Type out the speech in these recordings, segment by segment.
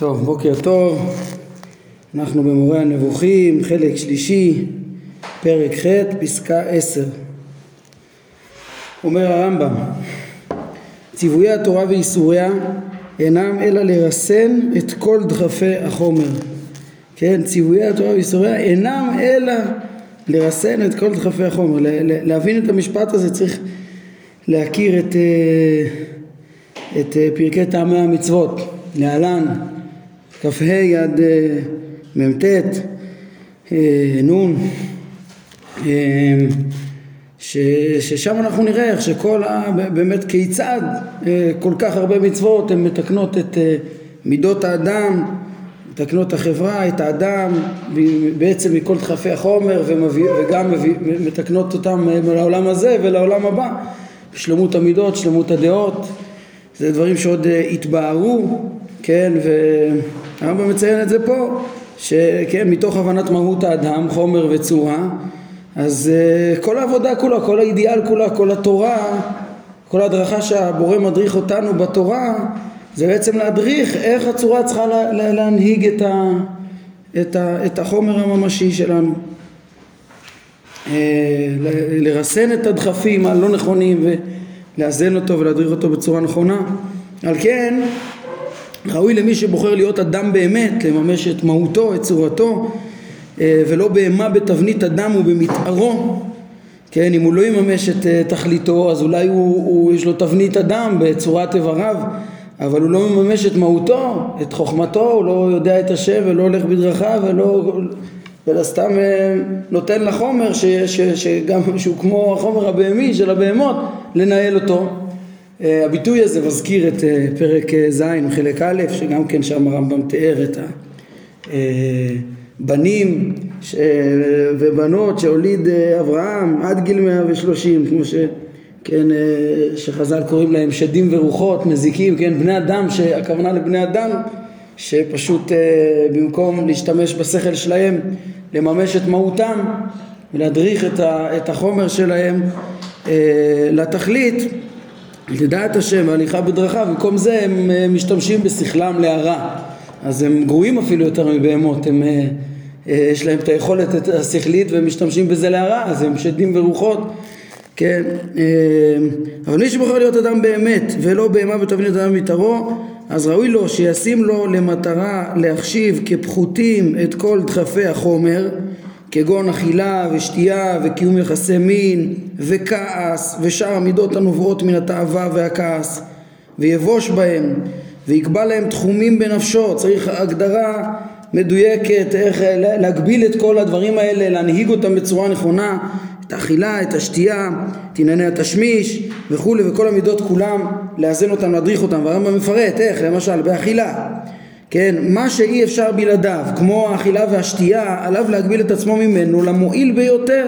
טוב, בוקר טוב, אנחנו במורה הנבוכים, חלק שלישי, פרק ח', פסקה עשר. אומר הרמב"ם, ציוויי התורה ואיסוריה אינם אלא לרסן את כל דחפי החומר. כן, ציוויי התורה ואיסוריה אינם אלא לרסן את כל דחפי החומר. להבין את המשפט הזה צריך להכיר את, אה, את אה, פרקי טעמי המצוות. להלן כ"ה עד אה, מ"ט, אה, נ', אה, ששם אנחנו נראה איך שכל, ה, באמת כיצד כל כך הרבה מצוות הן מתקנות את מידות האדם, מתקנות החברה, את האדם, בעצם מכל דחפי החומר וגם מתקנות אותם לעולם הזה ולעולם הבא, שלמות המידות, שלמות הדעות, זה דברים שעוד יתבהרו, כן, הרמב"ם מציין את זה פה, שכן, מתוך הבנת מהות האדם, חומר וצורה, אז uh, כל העבודה כולה, כל האידיאל כולה, כל התורה, כל ההדרכה שהבורא מדריך אותנו בתורה, זה בעצם להדריך איך הצורה צריכה לה, לה, להנהיג את, ה, את, ה, את החומר הממשי שלנו. Uh, לרסן את הדחפים הלא נכונים ולאזן אותו ולהדריך אותו בצורה נכונה. על כן ראוי למי שבוחר להיות אדם באמת, לממש את מהותו, את צורתו, אה, ולא בהמה בתבנית אדם ובמתארו, כן, אם הוא לא יממש את אה, תכליתו, אז אולי הוא, הוא, יש לו תבנית אדם בצורת איבריו, אבל הוא לא מממש את מהותו, את חוכמתו, הוא לא יודע את השם ולא הולך בדרכיו ולא... אלא סתם אה, נותן לחומר ש, ש, שגם שהוא כמו החומר הבהמי של הבהמות לנהל אותו הביטוי הזה מזכיר את אה, פרק אה, ז' חלק א' שגם כן שם הרמב"ם תיאר את הבנים ובנות שהוליד אברהם עד גיל 130 כמו ש... כן, שחז"ל קוראים להם שדים ורוחות, מזיקים, כן, בני אדם, שהכוונה לבני אדם שפשוט במקום להשתמש בשכל שלהם לממש את מהותם ולהדריך את החומר שלהם לתכלית לדעת השם והליכה בדרכיו, במקום זה הם אה, משתמשים בשכלם להרע. אז הם גרועים אפילו יותר מבהמות, הם, אה, אה, יש להם את היכולת השכלית והם משתמשים בזה להרע, אז הם שדים ורוחות, כן. אבל מי שבוחר להיות אדם באמת ולא בהמה בתבנית אדם מתארו, אז ראוי לו שישים לו למטרה להחשיב כפחותים את כל דחפי החומר כגון אכילה ושתייה וקיום יחסי מין וכעס ושאר המידות הנובעות מן התאווה והכעס. ויבוש בהם ויקבע להם תחומים בנפשו. צריך הגדרה מדויקת איך להגביל את כל הדברים האלה להנהיג אותם בצורה נכונה. את האכילה, את השתייה, את ענייני התשמיש וכולי וכל המידות כולם לאזן אותם, להדריך אותם. והרמב"ם מפרט איך למשל באכילה כן, מה שאי אפשר בלעדיו, כמו האכילה והשתייה, עליו להגביל את עצמו ממנו למועיל ביותר,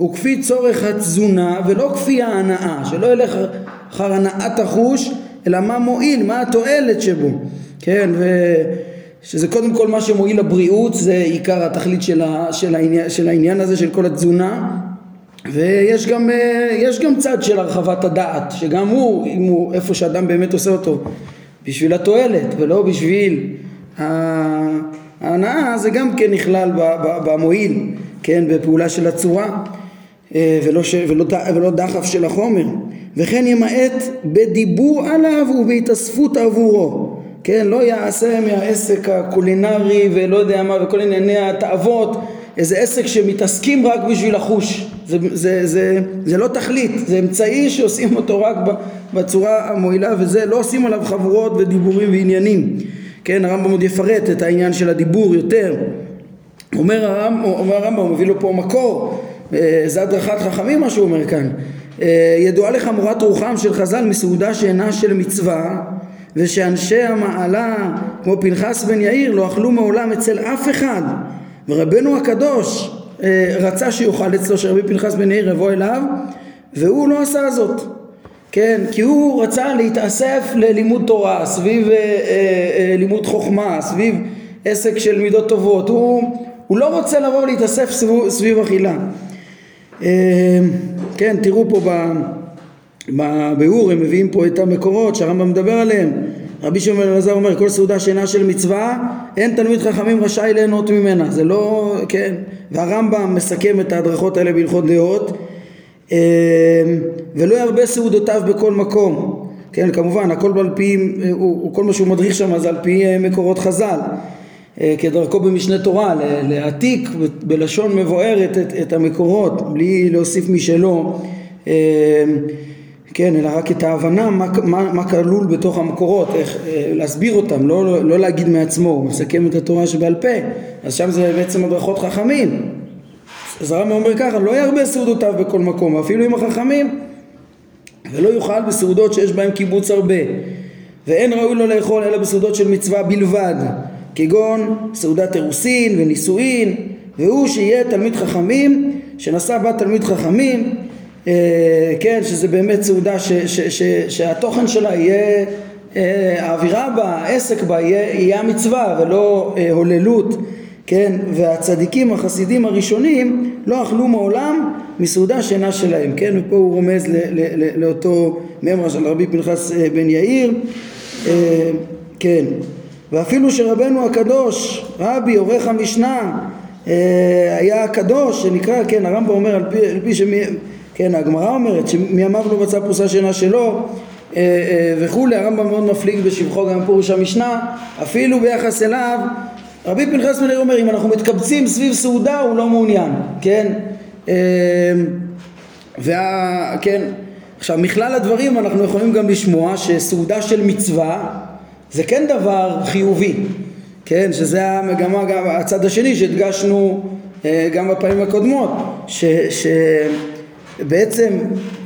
וכפי צורך התזונה ולא כפי ההנאה, שלא ילך אחר הנאת החוש, אלא מה מועיל, מה התועלת שבו, כן, ושזה קודם כל מה שמועיל לבריאות, זה עיקר התכלית של, ה, של, העניין, של העניין הזה של כל התזונה, ויש גם, גם צד של הרחבת הדעת, שגם הוא, אם הוא, איפה שאדם באמת עושה אותו בשביל התועלת ולא בשביל ההנאה זה גם כן נכלל במועיל, כן, בפעולה של הצורה אה, ולא, ש, ולא, ולא דחף של החומר. וכן ימעט בדיבור עליו ובהתאספות עבורו. כן, לא יעשה מהעסק הקולינרי ולא יודע מה וכל ענייני התאוות איזה עסק שמתעסקים רק בשביל לחוש זה, זה, זה, זה לא תכלית, זה אמצעי שעושים אותו רק בצורה המועילה וזה לא עושים עליו חבורות ודיבורים ועניינים. כן הרמב"ם עוד יפרט את העניין של הדיבור יותר. אומר הרמב"ם, אומר הרמב"ם, מביא לו פה מקור אה, זה הדרכת חכמים מה שהוא אומר כאן. אה, ידועה לך מורת רוחם של חז"ל מסעודה שאינה של מצווה ושאנשי המעלה כמו פנחס בן יאיר לא אכלו מעולם אצל אף אחד ורבנו הקדוש אה, רצה שיאכל אצלו שרבי פנחס בן יאיר יבוא אליו והוא לא עשה זאת. כן כי הוא רצה להתאסף ללימוד תורה סביב אה, אה, לימוד חוכמה סביב עסק של מידות טובות. הוא, הוא לא רוצה לבוא להתאסף סביב, סביב אכילה. כן תראו פה בביאור הם מביאים פה את המקורות שהרמב"ם מדבר עליהם רבי שמעון אלעזר אומר כל סעודה שאינה של מצווה אין תלמיד חכמים רשאי ליהנות ממנה. זה לא כן. והרמב"ם מסכם את ההדרכות האלה בהלכות דעות אמ, ולא ירבה סעודותיו בכל מקום. כן כמובן הכל על פי, כל מה שהוא מדריך שם זה על פי אה, מקורות חז"ל. אה, כדרכו במשנה תורה להעתיק בלשון מבוארת את, את המקורות בלי להוסיף משלו. אמ, כן, אלא רק את ההבנה מה, מה, מה כלול בתוך המקורות, איך אה, להסביר אותם, לא, לא להגיד מעצמו, הוא מסכם את התורה שבעל פה, אז שם זה בעצם הדרכות חכמים. אז הרמב"ם אומר ככה, לא ירבה סעודותיו בכל מקום, אפילו עם החכמים, ולא יאכל בסעודות שיש בהן קיבוץ הרבה, ואין ראוי לו לאכול אלא בסעודות של מצווה בלבד, כגון סעודת אירוסין ונישואין, והוא שיהיה תלמיד חכמים, שנשא בה תלמיד חכמים, כן, שזה באמת סעודה ש, ש, ש, שהתוכן שלה יהיה, אה, האווירה בה, העסק בה יהיה, יהיה המצווה ולא אה, הוללות, כן, והצדיקים החסידים הראשונים לא אכלו מעולם מסעודה שאינה שלהם, כן, ופה הוא רומז ל, ל, ל, לאותו ממרה של רבי פנחס בן יאיר, כן, ואפילו שרבנו הקדוש, רבי עורך המשנה, היה הקדוש שנקרא, כן, הרמב"ם אומר על פי, על פי שמי כן, הגמרא אומרת שמימיו לא מצא פרוסה שאינה שלו אה, אה, וכולי, הרמב"ם מאוד מפליג בשבחו גם פירוש המשנה, אפילו ביחס אליו, רבי פנחס מנהל אומר אם אנחנו מתקבצים סביב סעודה הוא לא מעוניין, כן? אה, וה... כן, עכשיו מכלל הדברים אנחנו יכולים גם לשמוע שסעודה של מצווה זה כן דבר חיובי, כן? שזה המגמה, גם הצד השני שהדגשנו גם בפעמים הקודמות, ש... ש... בעצם,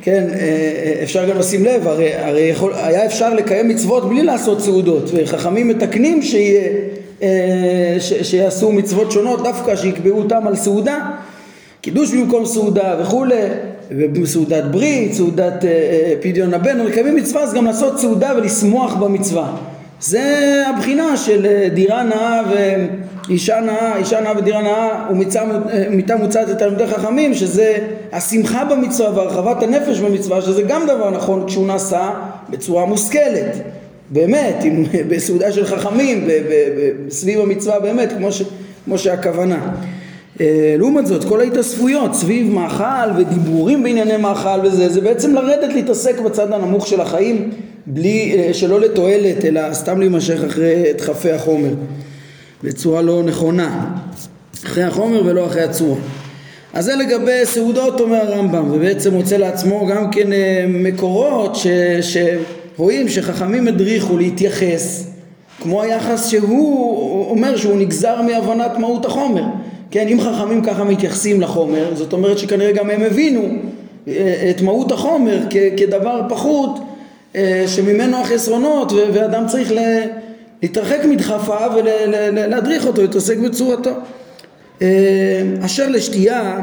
כן, אה, אה, אפשר גם לשים לב, הרי, הרי יכול, היה אפשר לקיים מצוות בלי לעשות סעודות, וחכמים מתקנים שיהיה, אה, ש, שיעשו מצוות שונות, דווקא שיקבעו אותם על סעודה, קידוש במקום סעודה וכולי, ובסעודת ברית, סעודת פדיון הבן, מקיימים מצווה אז גם לעשות סעודה ולשמוח במצווה. זה הבחינה של דירה נאה ואישה נאה, אישה נאה ודירה נאה ומיתה מוצעת לתלמידי חכמים שזה השמחה במצווה והרחבת הנפש במצווה שזה גם דבר נכון כשהוא נעשה בצורה מושכלת באמת, עם, בסעודה של חכמים, סביב המצווה באמת, כמו, ש, כמו שהכוונה. אה, לעומת זאת, כל ההתאספויות סביב מאכל ודיבורים בענייני מאכל וזה, זה בעצם לרדת להתעסק בצד הנמוך של החיים בלי, אה, שלא לתועלת, אלא סתם להימשך אחרי דחפי החומר בצורה לא נכונה, אחרי החומר ולא אחרי הצורה. אז זה לגבי סעודות אומר הרמב"ם, ובעצם מוצא לעצמו גם כן אה, מקורות ש, שרואים שחכמים הדריכו להתייחס כמו היחס שהוא אומר שהוא נגזר מהבנת מהות החומר. כן, אם חכמים ככה מתייחסים לחומר, זאת אומרת שכנראה גם הם הבינו אה, את מהות החומר כדבר פחות שממנו החסרונות ואדם צריך להתרחק מדחפיו ולהדריך אותו, להתעסק בצורתו. אה, אשר לשתייה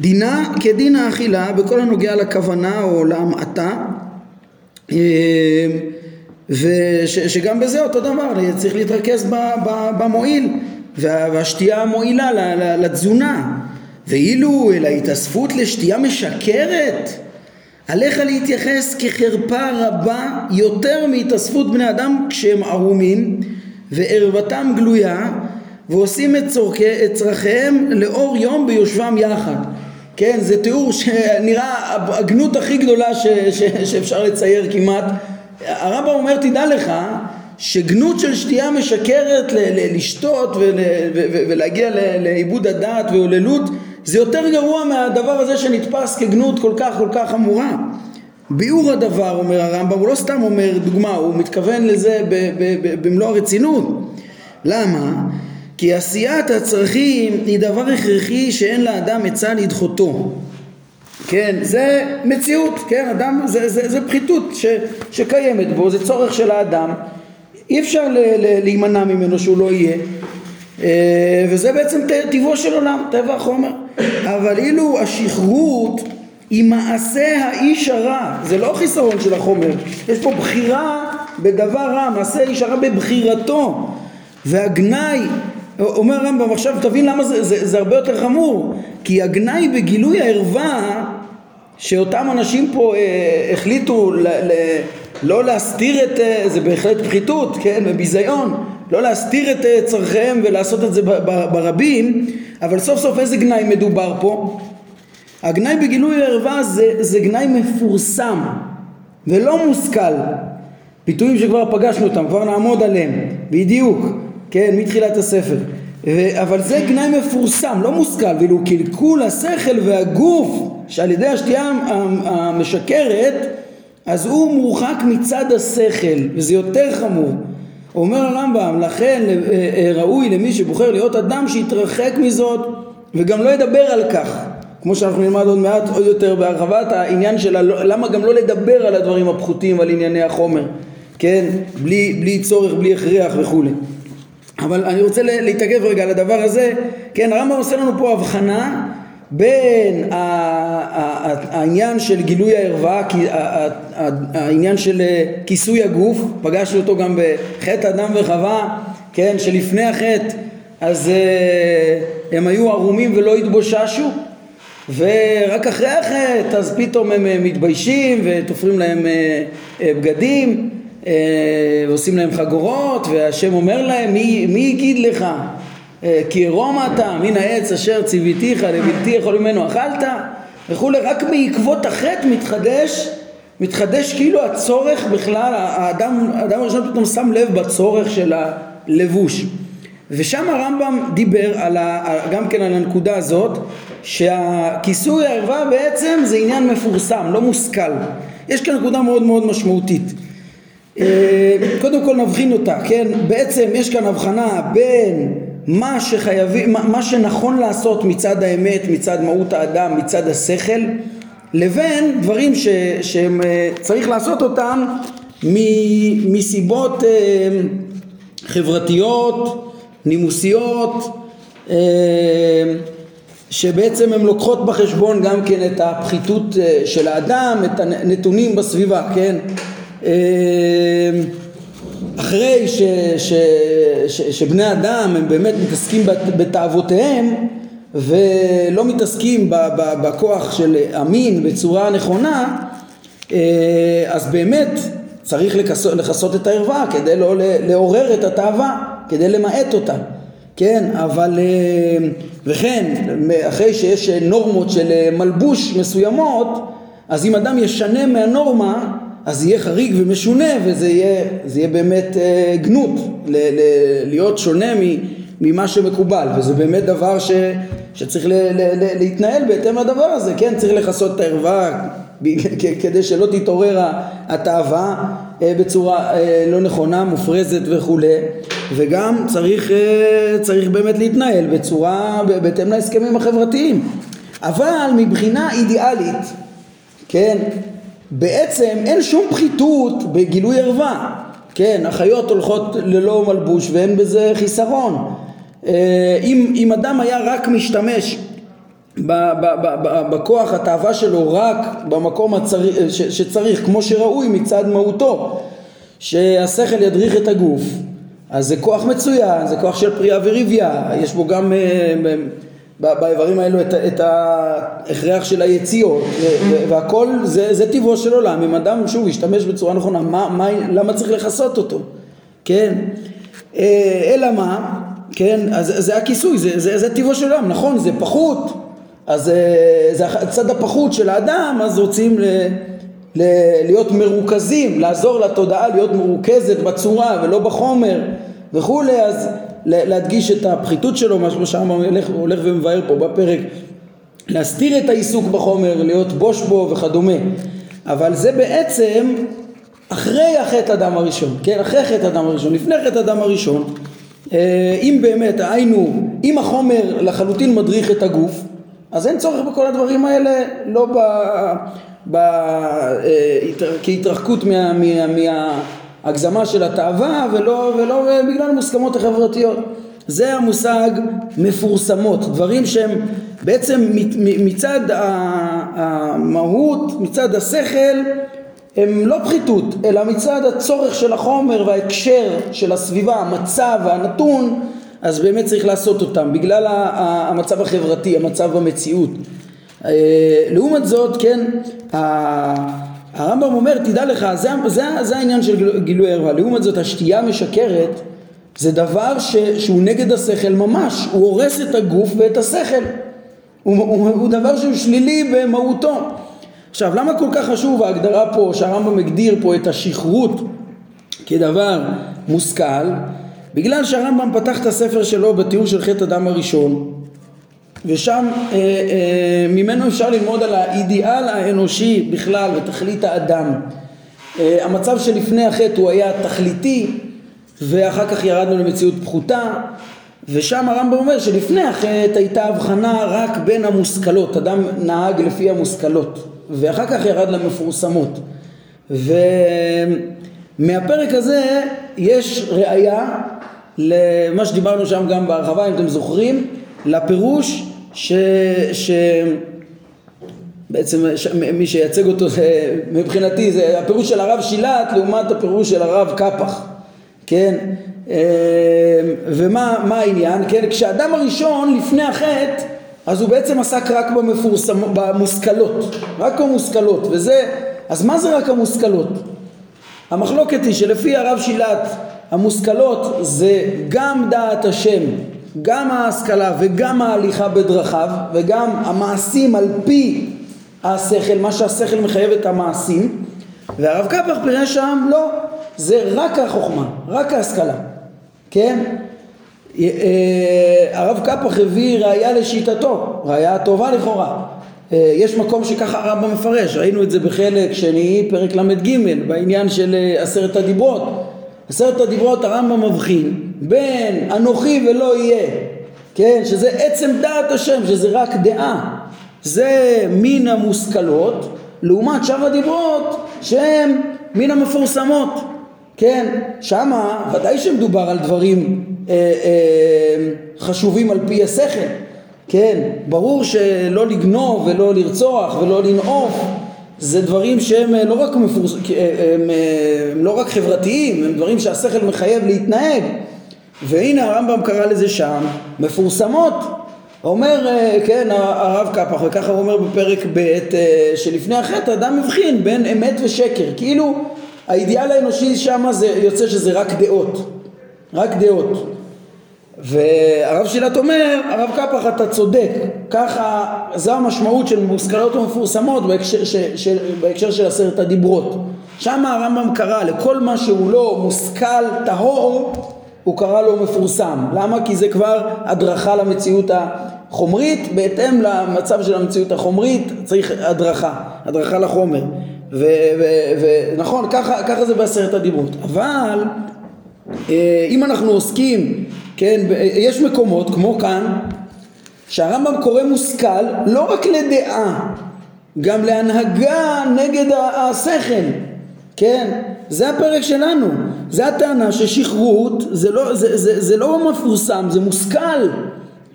דינה כדין האכילה בכל הנוגע לכוונה או להמעטה ושגם בזה אותו דבר צריך להתרכז במועיל והשתייה מועילה לתזונה ואילו אל ההתאספות לשתייה משקרת עליך להתייחס כחרפה רבה יותר מהתאספות בני אדם כשהם ערומים וערוותם גלויה ועושים את, צורכי, את צרכיהם לאור יום ביושבם יחד. כן זה תיאור שנראה הגנות הכי גדולה ש, ש, שאפשר לצייר כמעט. הרמב"ם אומר תדע לך שגנות של שתייה משקרת ל, ל, לשתות ול, ו, ו, ולהגיע לאיבוד הדעת והוללות זה יותר גרוע מהדבר הזה שנתפס כגנות כל כך כל כך חמורה. ביאור הדבר, אומר הרמב"ם, הוא לא סתם אומר דוגמה, הוא מתכוון לזה במלוא הרצינות. למה? כי עשיית הצרכים היא דבר הכרחי שאין לאדם עצה לדחותו. כן, זה מציאות, כן, אדם, זה, זה, זה פחיתות ש, שקיימת בו, זה צורך של האדם, אי אפשר ל, ל, להימנע ממנו שהוא לא יהיה, אה, וזה בעצם טבעו של עולם, טבע החומר. אבל אילו השכרות היא מעשה האיש הרע, זה לא חיסרון של החומר, יש פה בחירה בדבר רע, מעשה האיש הרע בבחירתו, והגנאי, אומר הרמב"ם עכשיו תבין למה זה, זה, זה הרבה יותר חמור, כי הגנאי בגילוי הערווה שאותם אנשים פה אה, החליטו ל, ל, לא להסתיר את, אה, זה בהחלט פחיתות, כן, וביזיון, לא להסתיר את אה, צורכיהם ולעשות את זה ברבים, אבל סוף סוף איזה גנאי מדובר פה? הגנאי בגילוי ערווה זה, זה גנאי מפורסם ולא מושכל. ביטויים שכבר פגשנו אותם, כבר נעמוד עליהם, בדיוק, כן, מתחילת הספר. אבל זה גנאי מפורסם, לא מושכל, ואילו קלקול השכל והגוף שעל ידי השתייה המשקרת, אז הוא מורחק מצד השכל, וזה יותר חמור. אומר הרמב"ם, לכן אה, אה, ראוי למי שבוחר להיות אדם שיתרחק מזאת וגם לא ידבר על כך. כמו שאנחנו נלמד עוד מעט עוד יותר בהרחבת העניין של למה גם לא לדבר על הדברים הפחותים, על ענייני החומר, כן? בלי, בלי צורך, בלי הכרח וכולי. אבל אני רוצה להתעכב רגע על הדבר הזה, כן, הרמב"ם עושה לנו פה הבחנה בין העניין של גילוי הערווה, העניין של אה, כיסוי הגוף, פגשנו אותו גם בחטא אדם וחווה, כן, שלפני החטא אז אה, הם היו ערומים ולא התבוששו ורק אחרי החטא אז פתאום הם אה, מתביישים ותופרים להם בגדים ועושים להם חגורות והשם אומר להם מי, מי יגיד לך כי ערום אתה מן העץ אשר ציוויתיך לבלתי יכול ממנו אכלת וכולי, רק בעקבות החטא מתחדש, מתחדש כאילו הצורך בכלל, האדם, האדם הראשון פתאום שם לב בצורך של הלבוש. ושם הרמב"ם דיבר על ה, גם כן על הנקודה הזאת שהכיסוי הערווה בעצם זה עניין מפורסם, לא מושכל. יש כאן נקודה מאוד מאוד משמעותית. אה, קודם כל נבחין אותה, כן? בעצם יש כאן הבחנה בין מה שחייבים, מה שנכון לעשות מצד האמת, מצד מהות האדם, מצד השכל, לבין דברים שצריך לעשות אותם מסיבות אה, חברתיות, נימוסיות, אה, שבעצם הן לוקחות בחשבון גם כן את הפחיתות אה, של האדם, את הנתונים בסביבה, כן? אחרי ש, ש, ש, שבני אדם הם באמת מתעסקים בתאוותיהם ולא מתעסקים בכוח של המין בצורה נכונה אה, אז באמת צריך לכסות את הערווה כדי לא לעורר את התאווה, כדי למעט אותה, כן, אבל אה, וכן אחרי שיש נורמות של מלבוש מסוימות אז אם אדם ישנה מהנורמה אז יהיה חריג ומשונה וזה יהיה, יהיה באמת אה, גנות ל, ל, להיות שונה מ, ממה שמקובל. וזה באמת דבר ש, שצריך ל, ל, ל, להתנהל בהתאם לדבר הזה, כן צריך לכסות את הערווה כדי שלא תתעורר התאווה אה, בצורה אה, לא נכונה, מופרזת וכולי וגם צריך, אה, צריך באמת להתנהל בצורה בהתאם להסכמים החברתיים. אבל מבחינה אידיאלית כן בעצם אין שום פחיתות בגילוי ערווה, כן, החיות הולכות ללא מלבוש ואין בזה חיסרון. אה, אם, אם אדם היה רק משתמש בכוח התאווה שלו רק במקום הצריך, שצריך, כמו שראוי מצד מהותו, שהשכל ידריך את הגוף, אז זה כוח מצוין, זה כוח של פריאה וריביה, יש בו גם אה, באיברים האלו את, את ההכרח של היציאות והכל זה, זה טבעו של עולם. אם אדם שוב ישתמש בצורה נכונה מה, מה, למה צריך לכסות אותו? כן? אה, אלא מה? כן? אז זה הכיסוי זה, זה, זה טבעו של עולם נכון? זה פחות. אז אה, זה הצד הפחות של האדם אז רוצים ל, ל, להיות מרוכזים לעזור לתודעה להיות מרוכזת בצורה ולא בחומר וכולי אז להדגיש את הפחיתות שלו, מה שהרמב"ם הולך, הולך ומבאר פה בפרק, להסתיר את העיסוק בחומר, להיות בוש בו וכדומה. אבל זה בעצם אחרי החטא אדם הראשון, כן? אחרי חטא אדם הראשון, לפני חטא אדם הראשון, אה, אם באמת, היינו, אם החומר לחלוטין מדריך את הגוף, אז אין צורך בכל הדברים האלה, לא ב... ב... אה, כהתרחקות מה... מה... מה הגזמה של התאווה ולא, ולא בגלל המוסכמות החברתיות. זה המושג מפורסמות, דברים שהם בעצם מצד המהות, מצד השכל, הם לא פחיתות, אלא מצד הצורך של החומר וההקשר של הסביבה, המצב והנתון, אז באמת צריך לעשות אותם, בגלל המצב החברתי, המצב במציאות. אה, לעומת זאת, כן, הרמב"ם אומר, תדע לך, זה, זה, זה העניין של גילוי ערווה. לעומת זאת, השתייה המשקרת זה דבר ש, שהוא נגד השכל ממש, הוא הורס את הגוף ואת השכל. הוא, הוא, הוא דבר שהוא שלילי במהותו. עכשיו, למה כל כך חשוב ההגדרה פה, שהרמב"ם הגדיר פה את השכרות כדבר מושכל? בגלל שהרמב"ם פתח את הספר שלו בתיאור של חטא הדם הראשון, ושם אה, אה, ממנו אפשר ללמוד על האידיאל האנושי בכלל ותכלית האדם. אה, המצב שלפני החטא הוא היה תכליתי ואחר כך ירדנו למציאות פחותה ושם הרמב"ם אומר שלפני החטא הייתה הבחנה רק בין המושכלות, אדם נהג לפי המושכלות ואחר כך ירד למפורסמות ומהפרק הזה יש ראייה למה שדיברנו שם גם בהרחבה אם אתם זוכרים לפירוש ש... ש... בעצם. מי שייצג אותו זה, מבחינתי זה הפירוש של הרב שילת לעומת הפירוש של הרב קפח, כן? אה, ומה העניין? כן? כשאדם הראשון לפני החטא אז הוא בעצם עסק רק במפורסמ... במושכלות, רק במושכלות, וזה, אז מה זה רק המושכלות? המחלוקת היא שלפי הרב שילת המושכלות זה גם דעת השם גם ההשכלה וגם ההליכה בדרכיו וגם המעשים על פי השכל, מה שהשכל מחייב את המעשים. והרב קפח פירש שם לא, זה רק החוכמה, רק ההשכלה, כן? אה, הרב קפח הביא ראייה לשיטתו, ראייה טובה לכאורה. אה, יש מקום שככה הרמב"ם מפרש, ראינו את זה בחלק שני, פרק ל"ג, בעניין של אה, עשרת הדיברות עשרת הדיברות הרמב"ם מבחין בין אנוכי ולא יהיה, כן, שזה עצם דעת השם, שזה רק דעה, זה מן המושכלות, לעומת שאר הדיברות שהם מן המפורסמות, כן, שמה ודאי שמדובר על דברים אה, אה, חשובים על פי השכל, כן, ברור שלא לגנוב ולא לרצוח ולא לנעוף זה דברים שהם אה, לא רק, מפורס... אה, הם, אה, הם לא רק חברתיים, הם דברים שהשכל מחייב להתנהג. והנה הרמב"ם קרא לזה שם מפורסמות. אומר כן הרב קפח וככה הוא אומר בפרק ב' שלפני החטא אדם מבחין בין אמת ושקר. כאילו האידיאל האנושי שם זה יוצא שזה רק דעות. רק דעות והרב שילת אומר, הרב קפח אתה צודק, ככה זו המשמעות של מושכלות ומפורסמות בהקשר, ש, של, בהקשר של עשרת הדיברות. שם הרמב"ם קרא לכל מה שהוא לא מושכל טהור, הוא קרא לו מפורסם. למה? כי זה כבר הדרכה למציאות החומרית, בהתאם למצב של המציאות החומרית צריך הדרכה, הדרכה לחומר. ונכון, ככה, ככה זה בעשרת הדיברות. אבל אה, אם אנחנו עוסקים כן, יש מקומות כמו כאן שהרמב"ם קורא מושכל לא רק לדעה, גם להנהגה נגד השכל, כן? זה הפרק שלנו, זה הטענה ששכרות זה לא, זה, זה, זה לא מפורסם, זה מושכל,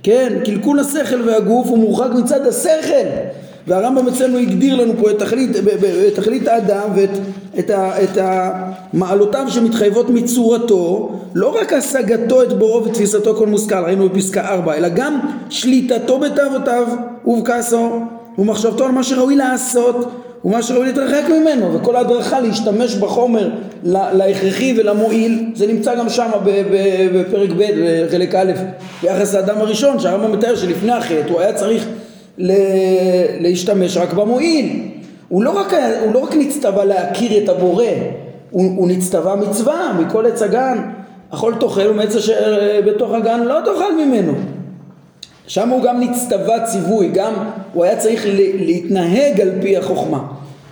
כן? קלקול השכל והגוף הוא מורחק מצד השכל והרמב"ם אצלנו הגדיר לנו פה את תכלית, את תכלית האדם ואת את, ה, את המעלותיו שמתחייבות מצורתו, לא רק השגתו את בורו ותפיסתו כל מושכל, ראינו בפסקה 4, אלא גם שליטתו בתאוותיו ובכעסו ומחשבתו על מה שראוי לעשות ומה שראוי להתרחק ממנו וכל ההדרכה להשתמש בחומר להכרחי ולמועיל זה נמצא גם שם בפרק ב' בחלק א' ביחס לאדם הראשון שהרמב"ם מתאר שלפני החטא הוא היה צריך להשתמש רק במועיל. הוא לא רק, הוא לא רק נצטווה להכיר את הבורא, הוא, הוא נצטווה מצווה מכל עץ הגן, אכול תאכל ומעץ אשר אה, בתוך הגן לא תאכל ממנו. שם הוא גם נצטווה ציווי, גם הוא היה צריך להתנהג על פי החוכמה.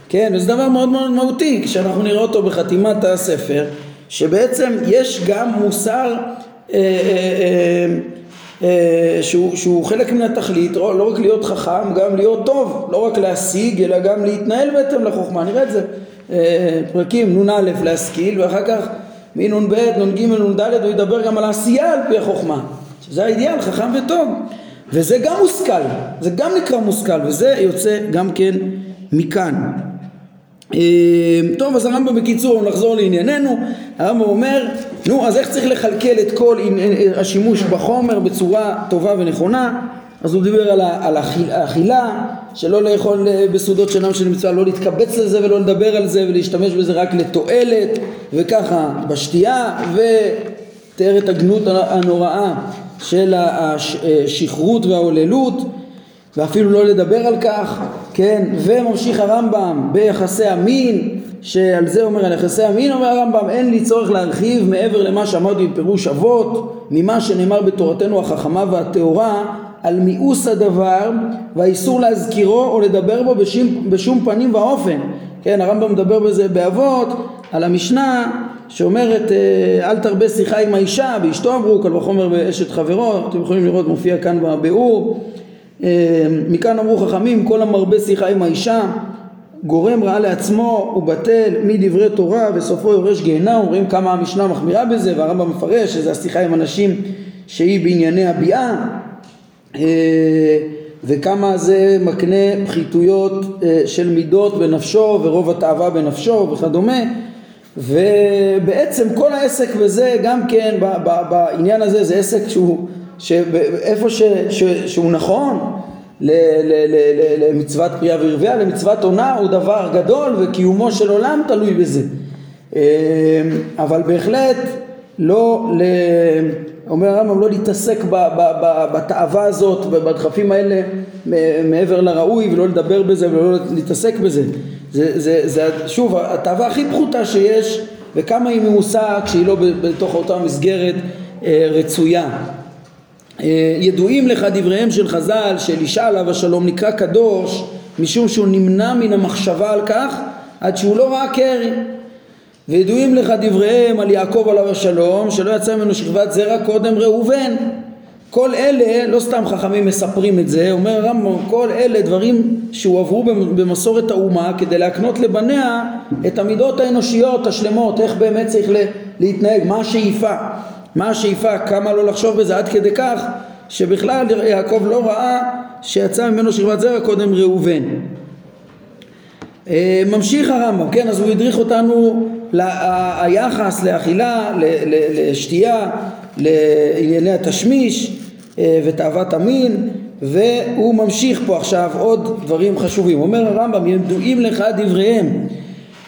כן, וזה דבר מאוד מאוד מהותי, כשאנחנו נראה אותו בחתימת הספר, שבעצם יש גם מוסר אה, אה, אה, שהוא, שהוא חלק מן התכלית, לא, לא רק להיות חכם, גם להיות טוב, לא רק להשיג, אלא גם להתנהל בהתאם לחוכמה. נראה את זה, אה, פרקים נ"א להשכיל, ואחר כך מנ"ב, נ"ג, נ"ד, הוא ידבר גם על העשייה על פי החוכמה, שזה האידיאל, חכם וטוב. וזה גם מושכל, זה גם נקרא מושכל, וזה יוצא גם כן מכאן. אה, טוב אז הרמב"ם בקיצור נחזור לענייננו. הרמב"ם אומר נו אז איך צריך לכלכל את כל השימוש בחומר בצורה טובה ונכונה? אז הוא דיבר על, האכילה, שלא לאכול אה, בסעודות שאינם של מצווה, לא להתקבץ לזה ולא לדבר על זה ולהשתמש בזה רק לתועלת, וככה בשתייה, ותיאר את הגנות הנוראה של השכרות וההוללות, ואפילו לא לדבר על כך, כן, וממשיך הרמב"ם ביחסי המין, שעל זה אומר על יחסי המין אומר הרמב"ם אין לי צורך להרחיב מעבר למה שאמרתי בפירוש אבות ממה שנאמר בתורתנו החכמה והטהורה על מיאוס הדבר והאיסור להזכירו או לדבר בו בשום, בשום פנים ואופן. כן הרמב"ם מדבר בזה באבות על המשנה שאומרת אה, אל תרבה שיחה עם האישה באשתו אמרו קל וחומר באשת חברו. אתם יכולים לראות מופיע כאן בביאור מכאן אמרו חכמים כל המרבה שיחה עם האישה גורם רעה לעצמו ובטל מדברי תורה וסופו יורש גיהנם רואים כמה המשנה מחמירה בזה והרמב"ם מפרש שזה השיחה עם אנשים שהיא בענייני הביאה אה, וכמה זה מקנה פחיתויות אה, של מידות בנפשו ורוב התאווה בנפשו וכדומה. ובעצם כל העסק בזה גם כן בעניין הזה זה עסק שהוא איפה שהוא נכון למצוות פריאה ורבייה, למצוות עונה הוא דבר גדול וקיומו של עולם תלוי בזה. אמ, אבל בהחלט לא, אומר הרמב"ם, לא להתעסק בתאווה הזאת ובדחפים האלה מעבר לראוי ולא לדבר בזה ולא להתעסק בזה. זה, זה, זה שוב התאווה הכי פחותה שיש וכמה היא מעושה כשהיא לא בתוך אותה מסגרת אה, רצויה. אה, ידועים לך דבריהם של חז"ל שאלישע עליו השלום נקרא קדוש משום שהוא נמנע מן המחשבה על כך עד שהוא לא ראה קרי וידועים לך דבריהם על יעקב עליו השלום שלא יצא ממנו שכבת זרע קודם ראובן כל אלה, לא סתם חכמים מספרים את זה, אומר הרמב"ם, כל אלה דברים שהועברו במסורת האומה כדי להקנות לבניה את המידות האנושיות השלמות, איך באמת צריך להתנהג, מה השאיפה. מה השאיפה, כמה לא לחשוב בזה עד כדי כך שבכלל יעקב לא ראה שיצא ממנו שכבת זרע קודם ראובן. אה, ממשיך הרמב"ם, כן, אז הוא הדריך אותנו היחס לאכילה, לשתייה, לענייני התשמיש אה, ותאוות המין והוא ממשיך פה עכשיו עוד דברים חשובים. אומר הרמב"ם, ידועים לך דבריהם,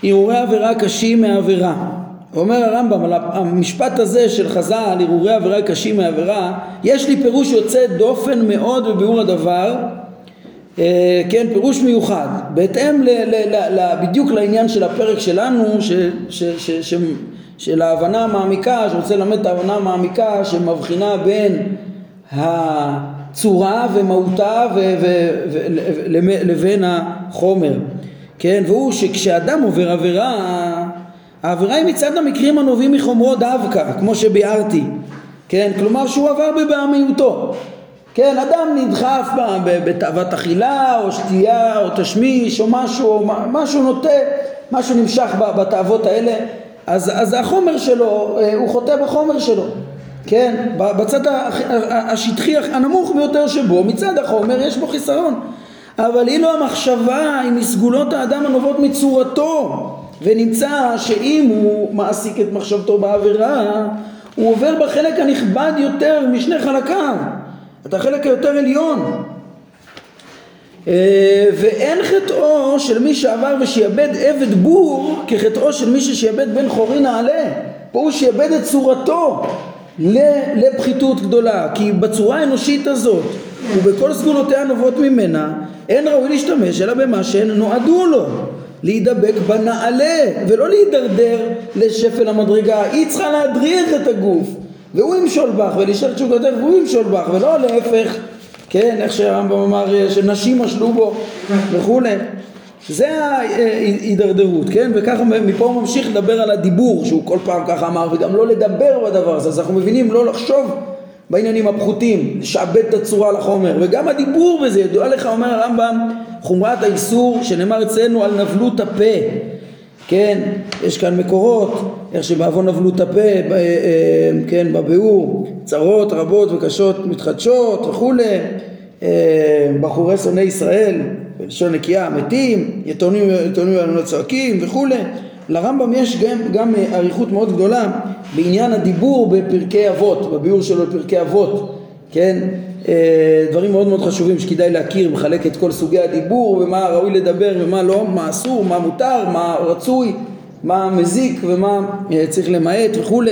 הרהורי עבירה קשים מעבירה אומר הרמב"ם על המשפט הזה של חז"ל, הרהורי עבירה קשים מעבירה, יש לי פירוש יוצא דופן מאוד בביאור הדבר, אה, כן, פירוש מיוחד, בהתאם ל, ל, ל, ל, בדיוק לעניין של הפרק שלנו, ש, ש, ש, ש, של ההבנה המעמיקה, שרוצה ללמד את ההבנה המעמיקה שמבחינה בין הצורה ומהותה ו, ו, ו, לבין החומר, כן, והוא שכשאדם עובר עבירה העבירה היא מצד המקרים הנובעים מחומרו דווקא, כמו שביארתי, כן? כלומר שהוא עבר בבעמיותו. כן, אדם נדחף בתאוות אכילה או שתייה או תשמיש או משהו, משהו נוטה, משהו נמשך בתאוות האלה, אז, אז החומר שלו, אה, הוא חוטא בחומר שלו, כן? בצד השטחי הנמוך ביותר שבו, מצד החומר יש בו חיסרון, אבל אילו המחשבה היא מסגולות האדם הנובעות מצורתו ונמצא שאם הוא מעסיק את מחשבתו בעבירה הוא עובר בחלק הנכבד יותר משני חלקיו. את החלק היותר עליון. אה, ואין חטאו של מי שעבר ושיאבד עבד בור כחטאו של מי ששיאבד בן חורי נעלה. פה הוא שיאבד את צורתו לפחיתות גדולה. כי בצורה האנושית הזאת ובכל סגולותיה הנובעות ממנה אין ראוי להשתמש אלא במה שהן נועדו לו להידבק בנעלה ולא להידרדר לשפל המדרגה. היא צריכה להדריך את הגוף והוא ימשול בך ולשאול תשוקתך והוא ימשול בך ולא להפך. כן איך שהרמב"ם אמר שנשים משלו בו וכולי. זה ההידרדרות כן? וככה מפה הוא ממשיך לדבר על הדיבור שהוא כל פעם ככה אמר וגם לא לדבר בדבר הזה. אז אנחנו מבינים לא לחשוב בעניינים הפחותים, לשעבד את הצורה לחומר, וגם הדיבור בזה, ידוע לך, אומר הרמב"ם, חומרת האיסור שנאמר אצלנו על נבלות הפה, כן, יש כאן מקורות, איך שבעוון נבלות הפה, ב, אה, כן, בביאור, צרות רבות וקשות מתחדשות וכולי, אה, בחורי שונאי ישראל, בלשון נקייה, מתים, יתומים יתומים צועקים וכולי, לרמב"ם יש גם, גם אריכות מאוד גדולה בעניין הדיבור בפרקי אבות, בביאור שלו בפרקי אבות, כן, אה, דברים מאוד מאוד חשובים שכדאי להכיר, מחלק את כל סוגי הדיבור ומה ראוי לדבר ומה לא, מה אסור, מה מותר, מה רצוי, מה מזיק ומה אה, צריך למעט וכולי,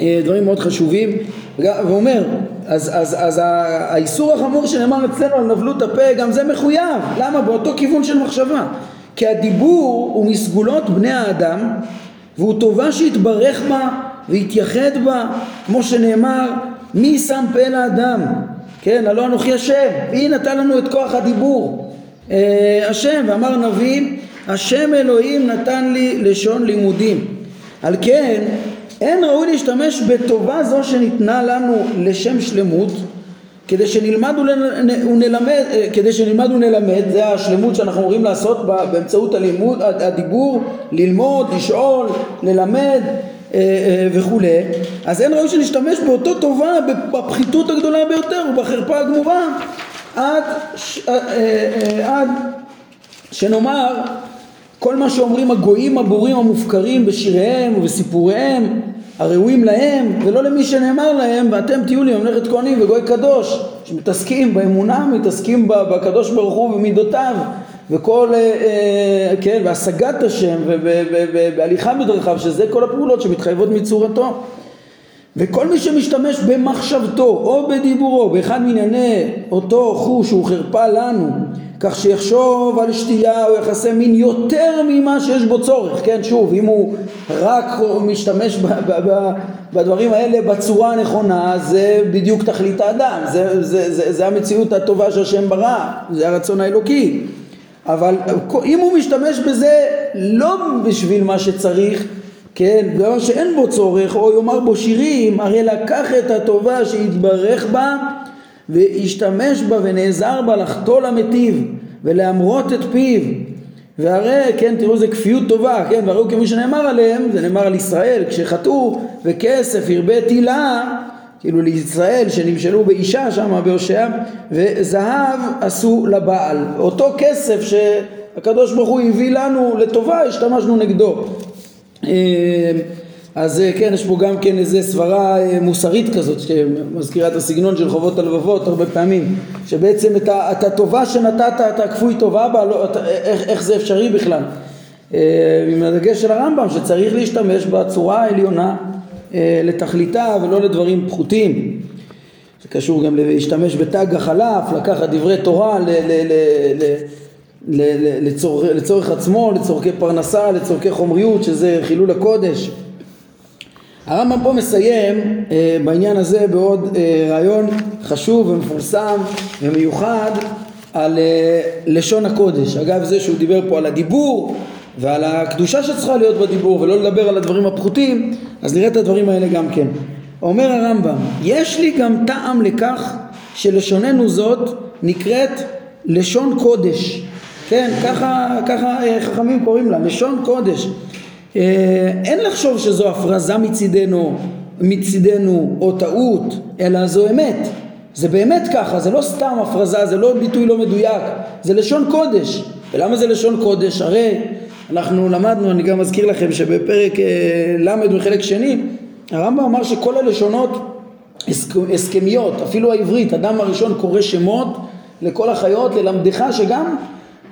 אה, דברים מאוד חשובים, ואומר, אז, אז, אז האיסור החמור שנאמר אצלנו על נבלות הפה, גם זה מחויב, למה? באותו כיוון של מחשבה, כי הדיבור הוא מסגולות בני האדם והוא טובה שיתברך בה ויתייחד בה, כמו שנאמר מי שם פה לאדם? כן, הלא אנוכי השם, מי נתן לנו את כוח הדיבור? אה, השם, ואמר נביא, השם אלוהים נתן לי לשון לימודים. על כן, אין ראוי להשתמש בטובה זו שניתנה לנו לשם שלמות, כדי שנלמד ונלמד, כדי שנלמד ונלמד, זה השלמות שאנחנו אמורים לעשות באמצעות הלימוד, הדיבור, ללמוד, לשאול, ללמד, אה, אה, וכולי, אז אין ראוי שנשתמש באותו טובה בפחיתות הגדולה ביותר ובחרפה הגמורה עד, אה, עד שנאמר כל מה שאומרים הגויים הבורים המופקרים בשיריהם ובסיפוריהם הראויים להם ולא למי שנאמר להם ואתם תהיו לי ממלכת כהנים וגוי קדוש שמתעסקים באמונה מתעסקים בקדוש ברוך הוא ומידותיו וכל, אה, אה, כן, והשגת השם ובהליכה בדרכיו, שזה כל הפעולות שמתחייבות מצורתו. וכל מי שמשתמש במחשבתו או בדיבורו באחד מענייני אותו חוש הוא חרפה לנו כך שיחשוב על שתייה או יחסי מין יותר ממה שיש בו צורך, כן? שוב אם הוא רק משתמש ב- ב- ב- בדברים האלה בצורה הנכונה זה בדיוק תכלית האדם, זה, זה, זה, זה המציאות הטובה שהשם ברא, זה הרצון האלוקי. אבל אם הוא משתמש בזה לא בשביל מה שצריך, כן, דבר שאין בו צורך, או יאמר בו שירים, הרי לקח את הטובה שהתברך בה והשתמש בה ונעזר בה לחטוא למטיב ולהמרות את פיו. והרי כן תראו איזה כפיות טובה כן והראו כמי שנאמר עליהם זה נאמר על ישראל כשחטאו וכסף הרבה תילה כאילו לישראל שנמשלו באישה שם בהושע וזהב עשו לבעל. אותו כסף שהקדוש ברוך הוא הביא לנו לטובה השתמשנו נגדו. אה, אז אה, כן יש פה גם כן איזה סברה אה, מוסרית כזאת שמזכירה את הסגנון של חובות הלבבות הרבה פעמים שבעצם את, את הטובה שנתת אתה כפוי טובה בה לא, אתה, איך, איך זה אפשרי בכלל עם הדגש של הרמב"ם שצריך להשתמש בצורה העליונה אה, לתכליתה ולא לדברים פחותים. זה קשור גם להשתמש בתג החלף, לקחת דברי תורה ל, ל, ל, ל, לצורך, לצורך עצמו, לצורכי פרנסה, לצורכי חומריות, שזה חילול הקודש. הרמב"ם פה מסיים אה, בעניין הזה בעוד אה, רעיון חשוב ומפורסם ומיוחד על אה, לשון הקודש. אגב זה שהוא דיבר פה על הדיבור ועל הקדושה שצריכה להיות בדיבור ולא לדבר על הדברים הפחותים, אז נראה את הדברים האלה גם כן. אומר הרמב"ם, יש לי גם טעם לכך שלשוננו זאת נקראת לשון קודש. כן, ככה, ככה אה, חכמים קוראים לה, לשון קודש. אה, אין לחשוב שזו הפרזה מצידנו, מצידנו או טעות, אלא זו אמת. זה באמת ככה, זה לא סתם הפרזה, זה לא ביטוי לא מדויק, זה לשון קודש. ולמה זה לשון קודש? הרי אנחנו למדנו, אני גם מזכיר לכם שבפרק אה, ל' בחלק שני הרמב"ם אמר שכל הלשונות הסכמיות, אפילו העברית, אדם הראשון קורא שמות לכל החיות, ללמדך שגם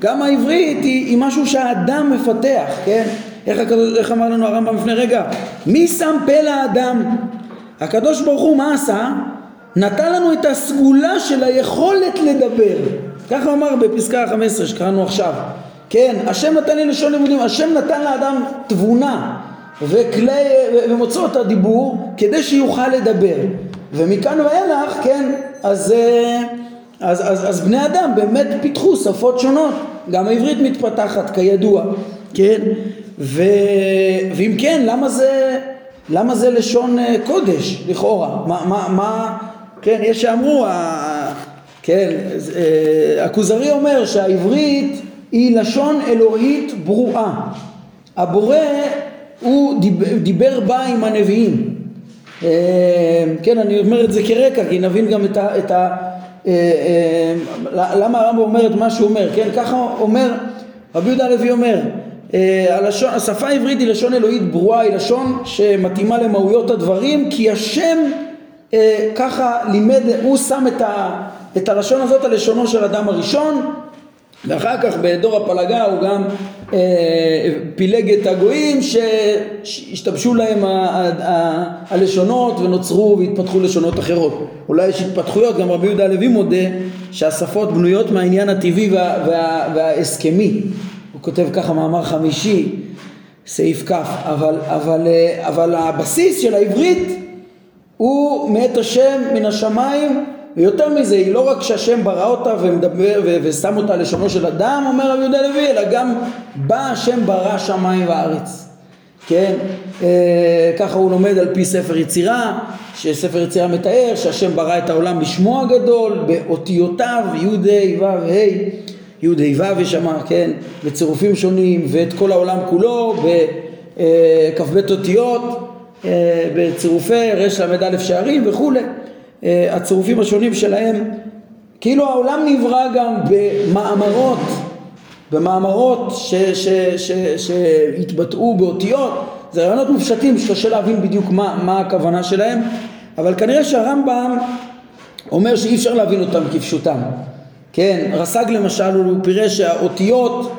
גם העברית היא, היא משהו שהאדם מפתח, כן? איך, איך אמר לנו הרמב"ם לפני רגע? מי שם פה לאדם? הקדוש ברוך הוא מה עשה? נתן לנו את הסגולה של היכולת לדבר. ככה אמר בפסקה ה-15 שקראנו עכשיו. כן, השם נתן לי לשון לימודים, השם נתן לאדם תבונה וכלי ומוצאות הדיבור כדי שיוכל לדבר ומכאן ואילך, כן, אז, אה, אז, אז, אז בני אדם באמת פיתחו שפות שונות, גם העברית מתפתחת כידוע, כן, ו, ואם כן, למה זה, למה זה לשון אה, קודש לכאורה? מה, מה, מה כן, יש שאמרו, כן, אה, הכוזרי אומר שהעברית היא לשון אלוהית ברואה. הבורא הוא דיבר, דיבר בה עם הנביאים. אה, כן, אני אומר את זה כרקע, כי נבין גם את ה... את ה למה הרמב"ם אומר את מה שהוא אומר, כן? ככה אומר, רבי יהודה הלוי אומר, הלשון, השפה העברית היא לשון אלוהית ברורה, היא לשון שמתאימה למהויות הדברים, כי השם אה, ככה לימד, הוא שם את, ה, את הלשון הזאת על לשונו של אדם הראשון ואחר כך בדור הפלגה הוא גם אה, פילג את הגויים שהשתבשו להם ה, ה, ה, הלשונות ונוצרו והתפתחו לשונות אחרות. אולי יש התפתחויות, גם רבי יהודה הלוי מודה שהשפות בנויות מהעניין הטבעי וה, וה, וההסכמי. כותב ככה מאמר חמישי, סעיף כ', אבל, אבל, אה, אבל הבסיס של העברית הוא מאת השם מן השמיים ויותר מזה, היא לא רק שהשם ברא אותה ומדבר ושם אותה לשונו של אדם, אומר רבי יהודה לוי, אלא גם בא השם ברא שמיים וארץ. כן, אה, ככה הוא לומד על פי ספר יצירה, שספר יצירה מתאר שהשם ברא את העולם בשמו הגדול, באותיותיו, י' ה' ו' ה', י' ה' ו' יש כן, בצירופים שונים, ואת כל העולם כולו בכ"ב אותיות, אה, בצירופי רל"א שערים וכולי. אה, הצירופים השונים שלהם, כאילו העולם נברא גם במאמרות, במאמרות שהתבטאו באותיות, זה רעיונות מופשטים שקשה להבין בדיוק מה, מה הכוונה שלהם, אבל כנראה שהרמב"ם אומר שאי אפשר להבין אותם כפשוטם. כן, רס"ג למשל הוא פירש שהאותיות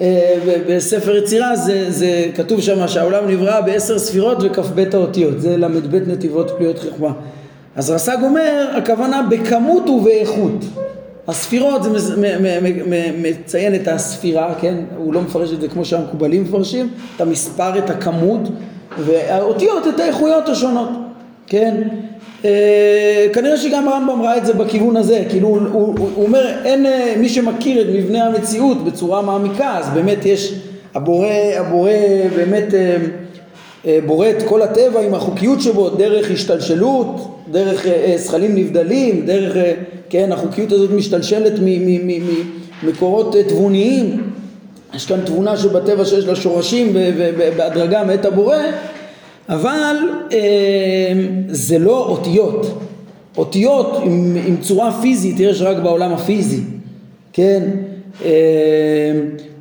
אה, בספר יצירה זה, זה כתוב שם שהעולם נברא בעשר ספירות וכ"ב האותיות, זה ל"ב נתיבות פליאות חכמה. אז רס"ג אומר, הכוונה בכמות ובאיכות. הספירות זה מציין את הספירה, כן? הוא לא מפרש את זה כמו שהמקובלים מפרשים, את המספר, את הכמות, והאותיות את האיכויות השונות, כן? אה, כנראה שגם הרמב"ם ראה את זה בכיוון הזה, כאילו הוא, הוא, הוא אומר אין אה, מי שמכיר את מבנה המציאות בצורה מעמיקה, אז באמת יש, הבורא, הבורא באמת אה, בורא את כל הטבע עם החוקיות שבו, דרך השתלשלות, דרך זכלים נבדלים, דרך, כן, החוקיות הזאת משתלשלת ממקורות תבוניים, יש כאן תבונה שבטבע שיש לה שורשים בהדרגה מאת הבורא, אבל זה לא אותיות, אותיות עם, עם צורה פיזית יש רק בעולם הפיזי, כן?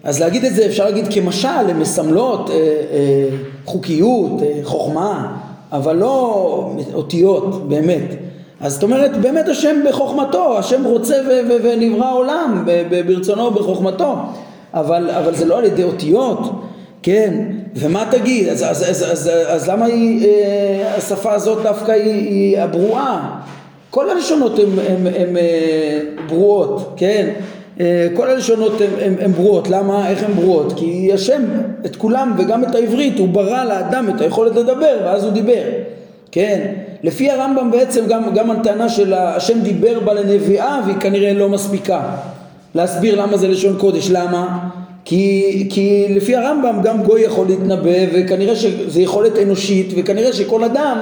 אז להגיד את זה אפשר להגיד כמשל, הן מסמלות אה, אה, חוקיות, אה, חוכמה, אבל לא אותיות באמת. אז זאת אומרת באמת השם בחוכמתו, השם רוצה ו- ו- ונברא עולם ברצונו בחוכמתו, אבל, אבל זה לא על ידי אותיות, כן, ומה תגיד, אז, אז, אז, אז, אז, אז למה היא, אה, השפה הזאת דווקא היא, היא הברואה? כל הלשונות הן אה, ברואות, כן, אה, כל הלשונות הן ברורות, למה? איך הן ברורות? כי השם את כולם וגם את העברית הוא ברא לאדם את היכולת לדבר ואז הוא דיבר, כן? לפי הרמב"ם בעצם גם, גם הטענה של השם דיבר בה לנביאה והיא כנראה לא מספיקה להסביר למה זה לשון קודש, למה? כי, כי לפי הרמב"ם גם גוי יכול להתנבא וכנראה שזה יכולת אנושית וכנראה שכל אדם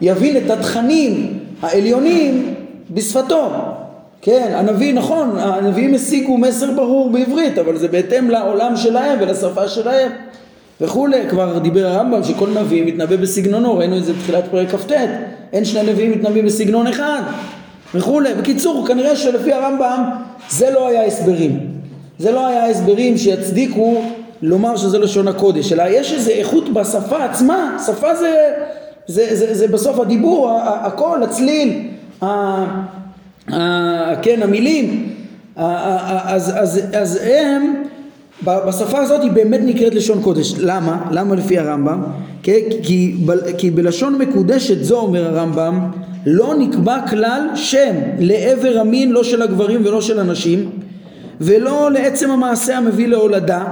יבין את התכנים העליונים בשפתו כן, הנביא, נכון, הנביאים השיגו מסר ברור בעברית, אבל זה בהתאם לעולם שלהם ולשפה שלהם וכולי. כבר דיבר הרמב"ם שכל נביא מתנבא בסגנונו, ראינו את זה בתחילת פרק כ"ט, אין שני נביאים מתנבאים בסגנון אחד וכולי. בקיצור, כנראה שלפי הרמב"ם זה לא היה הסברים. זה לא היה הסברים שיצדיקו לומר שזה לשון הקודש, אלא יש איזו איכות בשפה עצמה, שפה זה, זה, זה, זה בסוף הדיבור, הקול, הצליל, כן, המילים, אז, אז, אז הם, בשפה הזאת היא באמת נקראת לשון קודש. למה? למה לפי הרמב"ם? כי, כי, כי בלשון מקודשת זו, אומר הרמב"ם, לא נקבע כלל שם לעבר המין לא של הגברים ולא של הנשים ולא לעצם המעשה המביא להולדה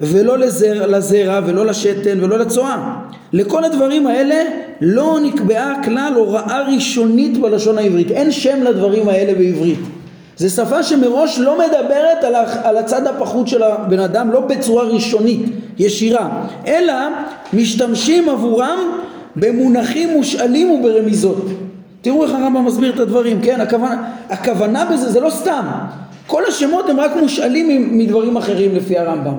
ולא לזרע, לזרע ולא לשתן ולא לצואה. לכל הדברים האלה לא נקבעה כלל הוראה ראשונית בלשון העברית. אין שם לדברים האלה בעברית. זו שפה שמראש לא מדברת על הצד הפחות של הבן אדם, לא בצורה ראשונית, ישירה, אלא משתמשים עבורם במונחים מושאלים וברמיזות. תראו איך הרמב"ם מסביר את הדברים, כן? הכוונה, הכוונה בזה זה לא סתם. כל השמות הם רק מושאלים מדברים אחרים לפי הרמב"ם.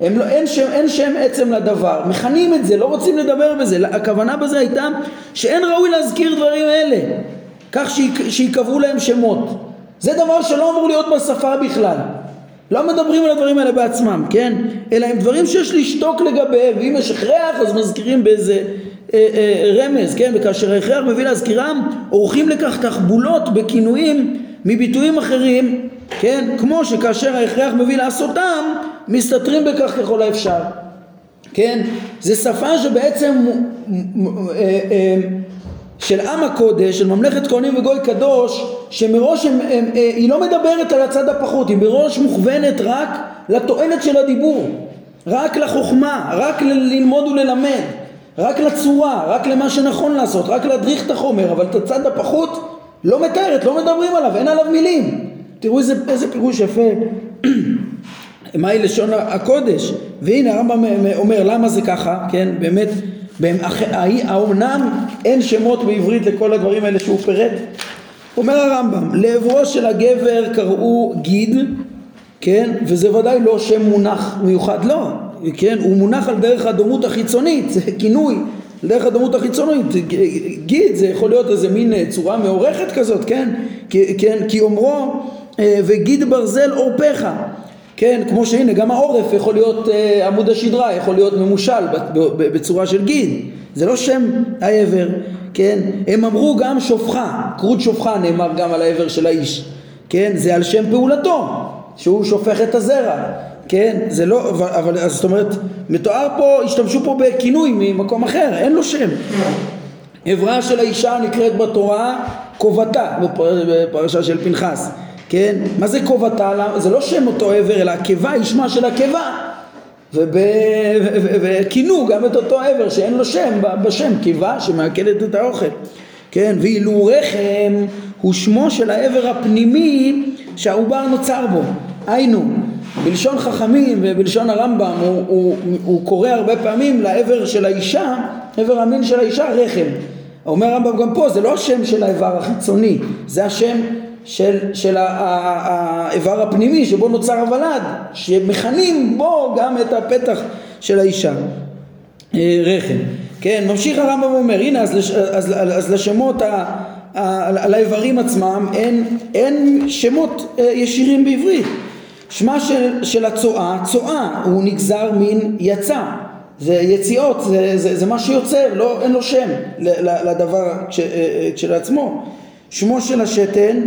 הם לא, אין, שם, אין שם עצם לדבר, מכנים את זה, לא רוצים לדבר בזה, הכוונה בזה הייתה שאין ראוי להזכיר דברים אלה, כך שיקבעו להם שמות. זה דבר שלא אמור להיות בשפה בכלל. לא מדברים על הדברים האלה בעצמם, כן? אלא הם דברים שיש לשתוק לגביהם, ואם יש הכרח אז מזכירים באיזה אה, אה, רמז, כן? וכאשר ההכרח מביא להזכירם, עורכים לכך תחבולות בכינויים מביטויים אחרים, כן? כמו שכאשר ההכרח מביא לעשותם, מסתתרים בכך ככל האפשר, כן? זה שפה שבעצם אה, אה, של עם הקודש, של ממלכת כהנים וגוי קדוש, שמראש הם, הם, אה, היא לא מדברת על הצד הפחות, היא מראש מוכוונת רק לתועלת של הדיבור, רק לחוכמה, רק ללמוד וללמד, רק לצורה, רק למה שנכון לעשות, רק להדריך את החומר, אבל את הצד הפחות לא מתארת, לא מדברים עליו, אין עליו מילים. תראו איזה, איזה פירוש יפה, מהי לשון הקודש, והנה הרמב"ם אומר למה זה ככה, כן, באמת האומנם אין שמות בעברית לכל הדברים האלה שהוא פירט? אומר הרמב"ם, לעברו של הגבר קראו גיד, כן, וזה ודאי לא שם מונח מיוחד, לא, כן, הוא מונח על דרך הדומות החיצונית, זה כינוי, דרך הדומות החיצונית, גיד זה יכול להיות איזה מין צורה מעורכת כזאת, כן, כן, כי אומרו וגיד ברזל עורפך כן, כמו שהנה גם העורף יכול להיות אה, עמוד השדרה, יכול להיות ממושל בצורה של גיד, זה לא שם העבר, כן, הם אמרו גם שופחה, כרות שופחה נאמר גם על העבר של האיש, כן, זה על שם פעולתו, שהוא שופך את הזרע, כן, זה לא, אבל, אבל אז זאת אומרת, מתואר פה, השתמשו פה בכינוי ממקום אחר, אין לו שם. עברה של האישה נקראת בתורה קובתה בפרשה של פנחס כן? מה זה כובתה? זה לא שם אותו עבר, אלא הקיבה היא שמה של הקיבה. וכינו גם את אותו עבר שאין לו שם בשם, קיבה שמעכלת את האוכל. כן? ואילו רחם הוא שמו של העבר הפנימי שהעובר נוצר בו. היינו, בלשון חכמים ובלשון הרמב"ם הוא, הוא, הוא קורא הרבה פעמים לעבר של האישה, עבר המין של האישה רחם. אומר הרמב"ם גם פה, זה לא השם של האיבר החיצוני, זה השם של, של האיבר הפנימי שבו נוצר הוולד, שמכנים בו גם את הפתח של האישה, אה, רחם. כן, ממשיך הרמב"ם ואומר, הנה אז, לש, אז, אז לשמות, ה, ה, על האיברים עצמם אין, אין שמות אה, ישירים בעברית. שמה של, של הצואה, צואה הוא נגזר מן יצא, זה יציאות, זה, זה, זה מה שיוצא, לא, אין לו שם לדבר אה, כשלעצמו. שמו של השתן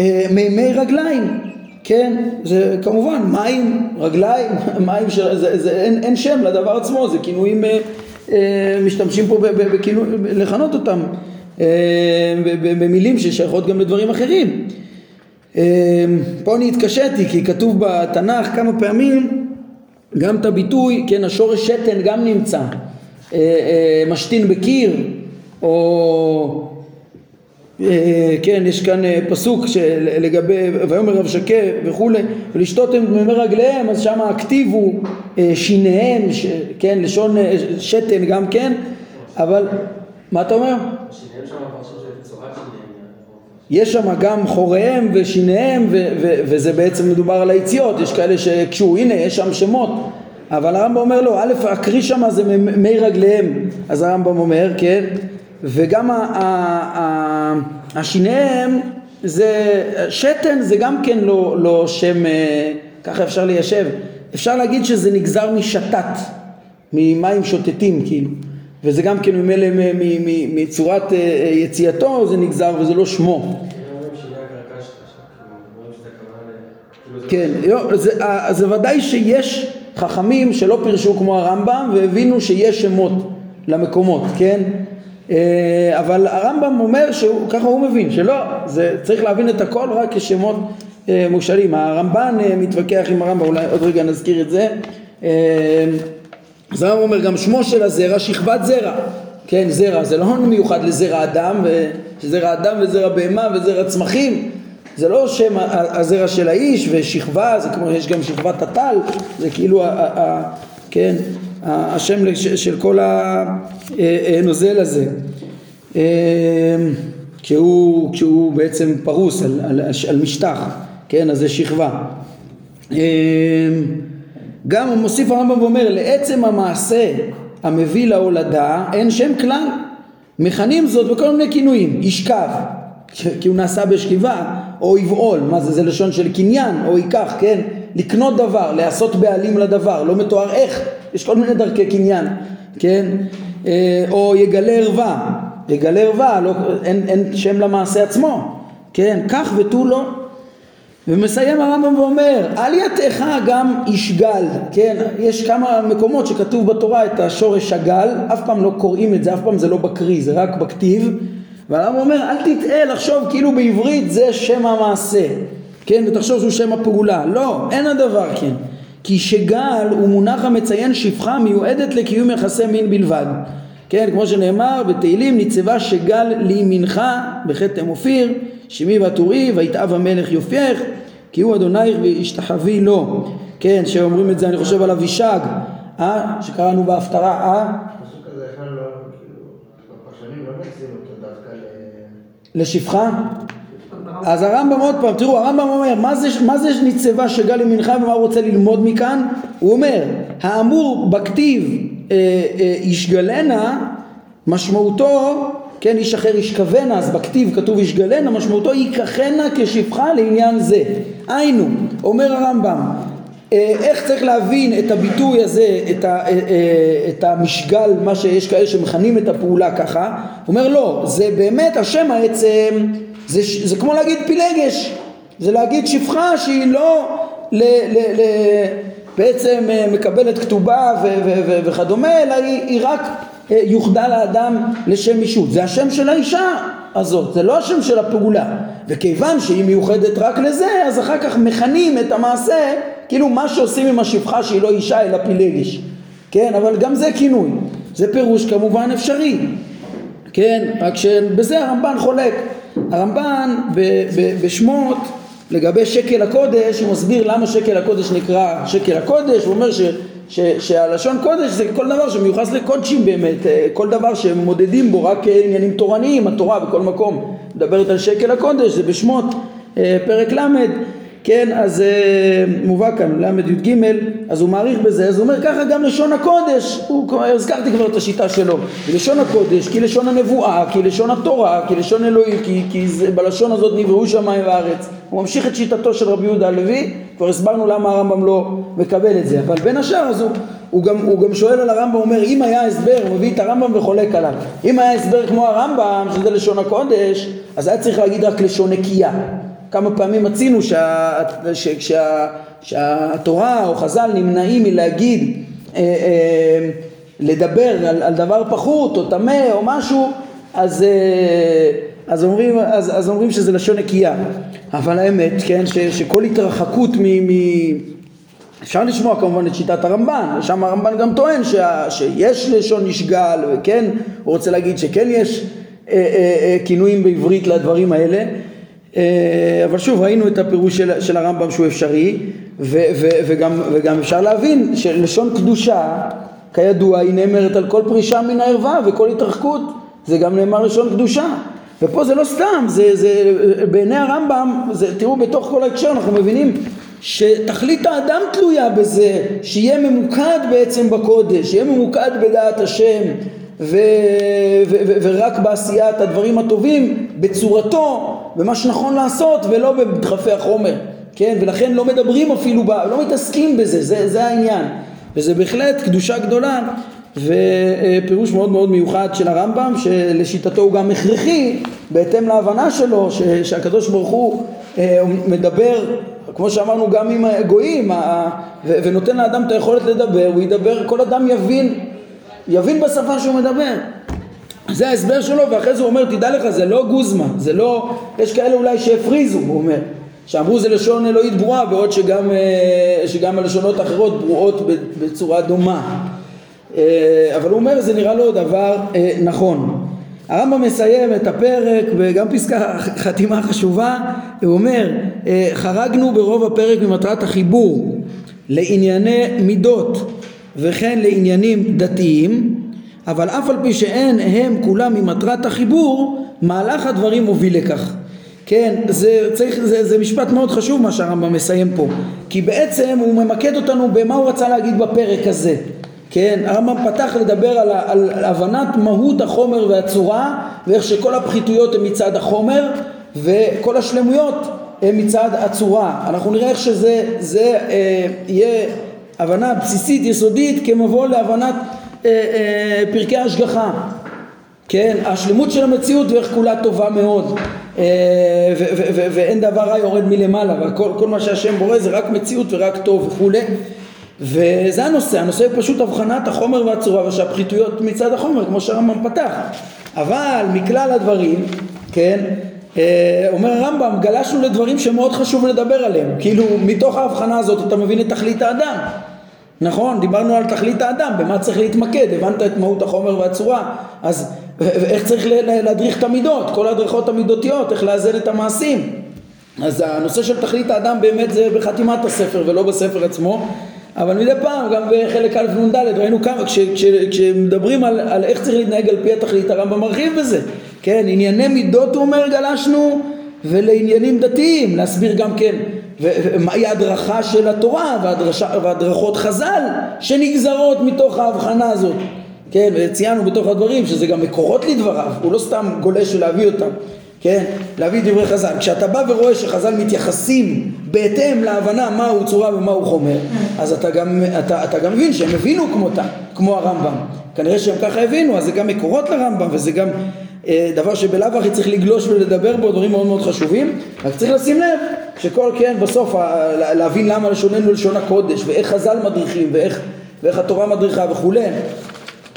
אה, מימי רגליים, כן, זה כמובן מים, רגליים, מים, ש... זה, זה, אין, אין שם לדבר עצמו, זה כינויים, אה, אה, משתמשים פה בכינוי, לכנות אותם במילים ששייכות גם לדברים אחרים. פה אני התקשיתי כי כתוב בתנ"ך כמה פעמים גם את הביטוי, כן, השורש שתן גם נמצא, משתין בקיר, או כן, יש כאן אה, פסוק לגבי ויאמר רב שקה וכולי ולשתות הם דמי רגליהם אז שם הכתיב הוא אה, שיניהם, כן, לשון שתן גם כן אבל מה אתה אומר? יש שם גם חוריהם ושיניהם וזה בעצם מדובר על היציאות יש כאלה שקשו הנה יש שם שמות אבל הרמב"ם אומר לו א' הקריא שם זה מי רגליהם אז הרמב"ם אומר כן וגם השיניהם זה, שתן זה גם כן לא, לא שם, אה, ככה אפשר ליישב, אפשר להגיד שזה נגזר משתת, ממים שוטטים כאילו, וזה גם כן ממילא מצורת אה, יציאתו זה נגזר וזה לא שמו. כן, זה, זה ודאי שיש חכמים שלא פירשו כמו הרמב"ם והבינו שיש שמות למקומות, כן? אה, אבל הרמב"ם אומר שככה הוא מבין, שלא, זה צריך להבין את הכל רק כשמות אה, מושאלים. הרמב"ן אה, מתווכח עם הרמב"ם, אולי עוד רגע נזכיר את זה. אז הרמב"ם אומר גם שמו של הזרע שכבת זרע. כן, זרע, זה לא מיוחד לזרע אדם, זרע אדם וזרע בהמה וזרע צמחים. זה לא שם הזרע של האיש ושכבה, זה כמו, יש גם שכבת הטל, זה כאילו, כן, השם של כל הנוזל הזה. כשהוא, כשהוא בעצם פרוס על, על, על משטח, כן, אז זה שכבה. גם הוא מוסיף הרמב"ם ואומר לעצם המעשה המביא להולדה אין שם כלל. מכנים זאת בכל מיני כינויים ישכב כי הוא נעשה בשכיבה או יבעול. מה זה זה לשון של קניין או ייקח כן? לקנות דבר, לעשות בעלים לדבר, לא מתואר איך, יש כל מיני דרכי קניין, כן? אה, או יגלה ערווה, יגלה ערווה, לא, אין, אין שם למעשה עצמו, כן? כך ותו לא. ומסיים הרמב"ם ואומר, אל יתך גם ישגל, כן? יש כמה מקומות שכתוב בתורה את השורש שגל, אף פעם לא קוראים את זה, אף פעם זה לא בקריא, זה רק בכתיב, והרמב"ם אומר, אל תטעה לחשוב כאילו בעברית זה שם המעשה, כן? ותחשוב שהוא שם הפעולה, לא, אין הדבר כן. כי שגל הוא מונח המציין שפחה מיועדת לקיום יחסי מין בלבד. כן, כמו שנאמר בתהילים, ניצבה שגל לימינך בחטא אופיר, שמי והטורי, ויתאב המלך יופייך, כי הוא אדונייך והשתחווי לו. כן, שאומרים את זה אני חושב על אבישג, אה? שקראנו בהפטרה, אה? לשפחה? אז הרמב"ם עוד פעם, תראו הרמב"ם אומר מה זה, מה זה ניצבה שגל ימינך ומה הוא רוצה ללמוד מכאן? הוא אומר האמור בכתיב אה, אה, ישגלנה משמעותו כן איש אחר ישכבנה אז בכתיב כתוב ישגלנה משמעותו ייקחנה כשפחה לעניין זה היינו אומר הרמב"ם אה, איך צריך להבין את הביטוי הזה, את, ה, אה, אה, את המשגל, מה שיש כאלה שמכנים את הפעולה ככה, הוא אומר לא, זה באמת השם העצם, זה, זה כמו להגיד פילגש, זה להגיד שפחה שהיא לא ל, ל, ל, בעצם מקבלת כתובה ו, ו, ו, וכדומה, אלא היא, היא רק יוחדה לאדם לשם אישות, זה השם של האישה הזאת, זה לא השם של הפעולה, וכיוון שהיא מיוחדת רק לזה, אז אחר כך מכנים את המעשה כאילו מה שעושים עם השפחה שהיא לא אישה אלא פילגש, כן? אבל גם זה כינוי, זה פירוש כמובן אפשרי, כן? רק שבזה הרמב"ן חולק. הרמב"ן בשמות לגבי שקל הקודש, הוא מסביר למה שקל הקודש נקרא שקל הקודש, הוא אומר ש, ש, שהלשון קודש זה כל דבר שמיוחס לקודשים באמת, אה, כל דבר שמודדים בו רק עניינים תורניים, התורה בכל מקום מדברת על שקל הקודש, זה בשמות אה, פרק ל' כן, אז uh, מובא כאן, ל"י"ג, אז הוא מעריך בזה, אז הוא אומר ככה גם לשון הקודש, הוא, הזכרתי כבר את השיטה שלו, לשון הקודש, כי לשון הנבואה, כי לשון התורה, כי לשון אלוהים, כי, כי זה, בלשון הזאת נבראו שמיים וארץ. הוא ממשיך את שיטתו של רבי יהודה הלוי, כבר הסברנו למה הרמב"ם לא מקבל את זה, אבל בין השאר אז הוא, הוא, גם, הוא גם שואל על הרמב"ם, הוא אומר אם היה הסבר, הוא מביא את הרמב"ם וחולק עליו, אם היה הסבר כמו הרמב"ם, שזה לשון הקודש, אז היה צריך להגיד רק לשון נקייה. כמה פעמים מצינו שה, שה, שה, שהתורה או חז"ל נמנעים מלהגיד אה, אה, לדבר על, על דבר פחות או טמא או משהו אז, אה, אז, אומרים, אז, אז אומרים שזה לשון נקייה. אבל האמת כן ש, שכל התרחקות מ, מ... אפשר לשמוע כמובן את שיטת הרמב"ן, שם הרמב"ן גם טוען שה, שיש לשון נשגל, וכן, הוא רוצה להגיד שכן יש אה, אה, אה, כינויים בעברית לדברים האלה, אבל שוב ראינו את הפירוש של, של הרמב"ם שהוא אפשרי ו, ו, וגם, וגם אפשר להבין שלשון קדושה כידוע היא נאמרת על כל פרישה מן הערווה וכל התרחקות. זה גם נאמר לשון קדושה. ופה זה לא סתם זה, זה בעיני הרמב"ם זה, תראו בתוך כל ההקשר אנחנו מבינים שתכלית האדם תלויה בזה שיהיה ממוקד בעצם בקודש שיהיה ממוקד בדעת השם ו, ו, ו, ורק בעשיית הדברים הטובים בצורתו, במה שנכון לעשות ולא בדחפי החומר, כן? ולכן לא מדברים אפילו, ב, לא מתעסקים בזה, זה, זה העניין. וזה בהחלט קדושה גדולה ופירוש מאוד מאוד מיוחד של הרמב"ם שלשיטתו הוא גם הכרחי בהתאם להבנה שלו ש, שהקדוש ברוך הוא אה, מדבר כמו שאמרנו גם עם הגויים ונותן לאדם את היכולת לדבר הוא ידבר כל אדם יבין יבין בשפה שהוא מדבר. זה ההסבר שלו, ואחרי זה הוא אומר, תדע לך, זה לא גוזמה, זה לא, יש כאלה אולי שהפריזו, הוא אומר, שאמרו זה לשון אלוהית ברורה, בעוד שגם, אה, שגם הלשונות האחרות ברורות בצורה דומה. אה, אבל הוא אומר, זה נראה לו דבר אה, נכון. הרמב"ם מסיים את הפרק וגם פסקה חתימה חשובה, הוא אומר, חרגנו ברוב הפרק ממטרת החיבור לענייני מידות וכן לעניינים דתיים, אבל אף על פי שאין הם כולם ממטרת החיבור, מהלך הדברים מוביל לכך. כן, זה, צריך, זה, זה משפט מאוד חשוב מה שהרמב"ם מסיים פה, כי בעצם הוא ממקד אותנו במה הוא רצה להגיד בפרק הזה. כן, הרמב"ם פתח לדבר על, על, על הבנת מהות החומר והצורה ואיך שכל הפחיתויות הן מצד החומר וכל השלמויות הם מצד הצורה. אנחנו נראה איך שזה זה, אה, יהיה הבנה בסיסית יסודית כמבוא להבנת אה, אה, פרקי השגחה. כן, השלמות של המציאות ואיך כולה טובה מאוד. אה, ואין דבר רע יורד מלמעלה וכל מה שהשם בורא זה רק מציאות ורק טוב וכולי. וזה הנושא, הנושא הוא פשוט הבחנת החומר והצורה ושהפחיתויות מצד החומר כמו שהרמב"ם פתח. אבל מכלל הדברים, כן, אומר הרמב"ם, גלשנו לדברים שמאוד חשוב לדבר עליהם. כאילו מתוך ההבחנה הזאת אתה מבין את תכלית האדם נכון, דיברנו על תכלית האדם, במה צריך להתמקד, הבנת את מהות החומר והצורה, אז ואיך צריך להדריך את המידות, כל ההדרכות המידותיות, איך לאזן את המעשים. אז הנושא של תכלית האדם באמת זה בחתימת הספר ולא בספר עצמו, אבל מדי פעם גם בחלק א' נ"ד ראינו כמה, כש, כש, כשמדברים על, על איך צריך להתנהג על פי התכלית הרמב"ם מרחיב בזה, כן, ענייני מידות הוא אומר גלשנו ולעניינים דתיים, להסביר גם כן ומהי ההדרכה של התורה והדרכות חז"ל שנגזרות מתוך ההבחנה הזאת כן, וציינו בתוך הדברים שזה גם מקורות לדבריו, הוא לא סתם גולש ולהביא אותם, כן, להביא דברי חז"ל. כשאתה בא ורואה שחז"ל מתייחסים בהתאם להבנה מהו צורה ומהו חומר, אז אתה גם, אתה, אתה גם מבין שהם הבינו כמותם, כמו הרמב"ם. כנראה שהם ככה הבינו, אז זה גם מקורות לרמב"ם וזה גם אה, דבר שבלאו הכי צריך לגלוש ולדבר בו, דברים מאוד מאוד חשובים, רק צריך לשים לב שכל כן בסוף להבין למה לשוננו לשון הקודש ואיך חז"ל מדריכים ואיך, ואיך התורה מדריכה וכולי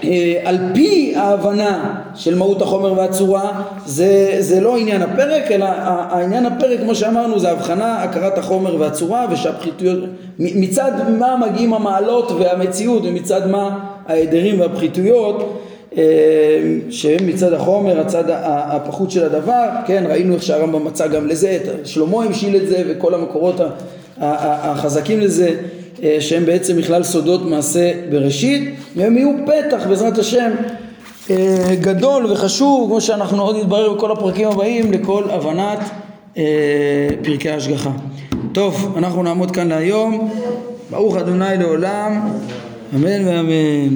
אה, על פי ההבנה של מהות החומר והצורה זה, זה לא עניין הפרק אלא העניין הפרק כמו שאמרנו זה הבחנה הכרת החומר והצורה ושהפחיתויות מצד מה מגיעים המעלות והמציאות ומצד מה ההדרים והפחיתויות שהם מצד החומר, הצד הפחות של הדבר, כן, ראינו איך שהרמב"ם מצא גם לזה, שלמה המשיל את זה וכל המקורות החזקים לזה אה, שהם בעצם בכלל סודות מעשה בראשית והם יהיו פתח בעזרת השם אה, גדול וחשוב כמו שאנחנו עוד נתברר בכל הפרקים הבאים לכל הבנת אה, פרקי ההשגחה. טוב, אנחנו נעמוד כאן להיום. ברוך אדוני לעולם, אמן ואמן.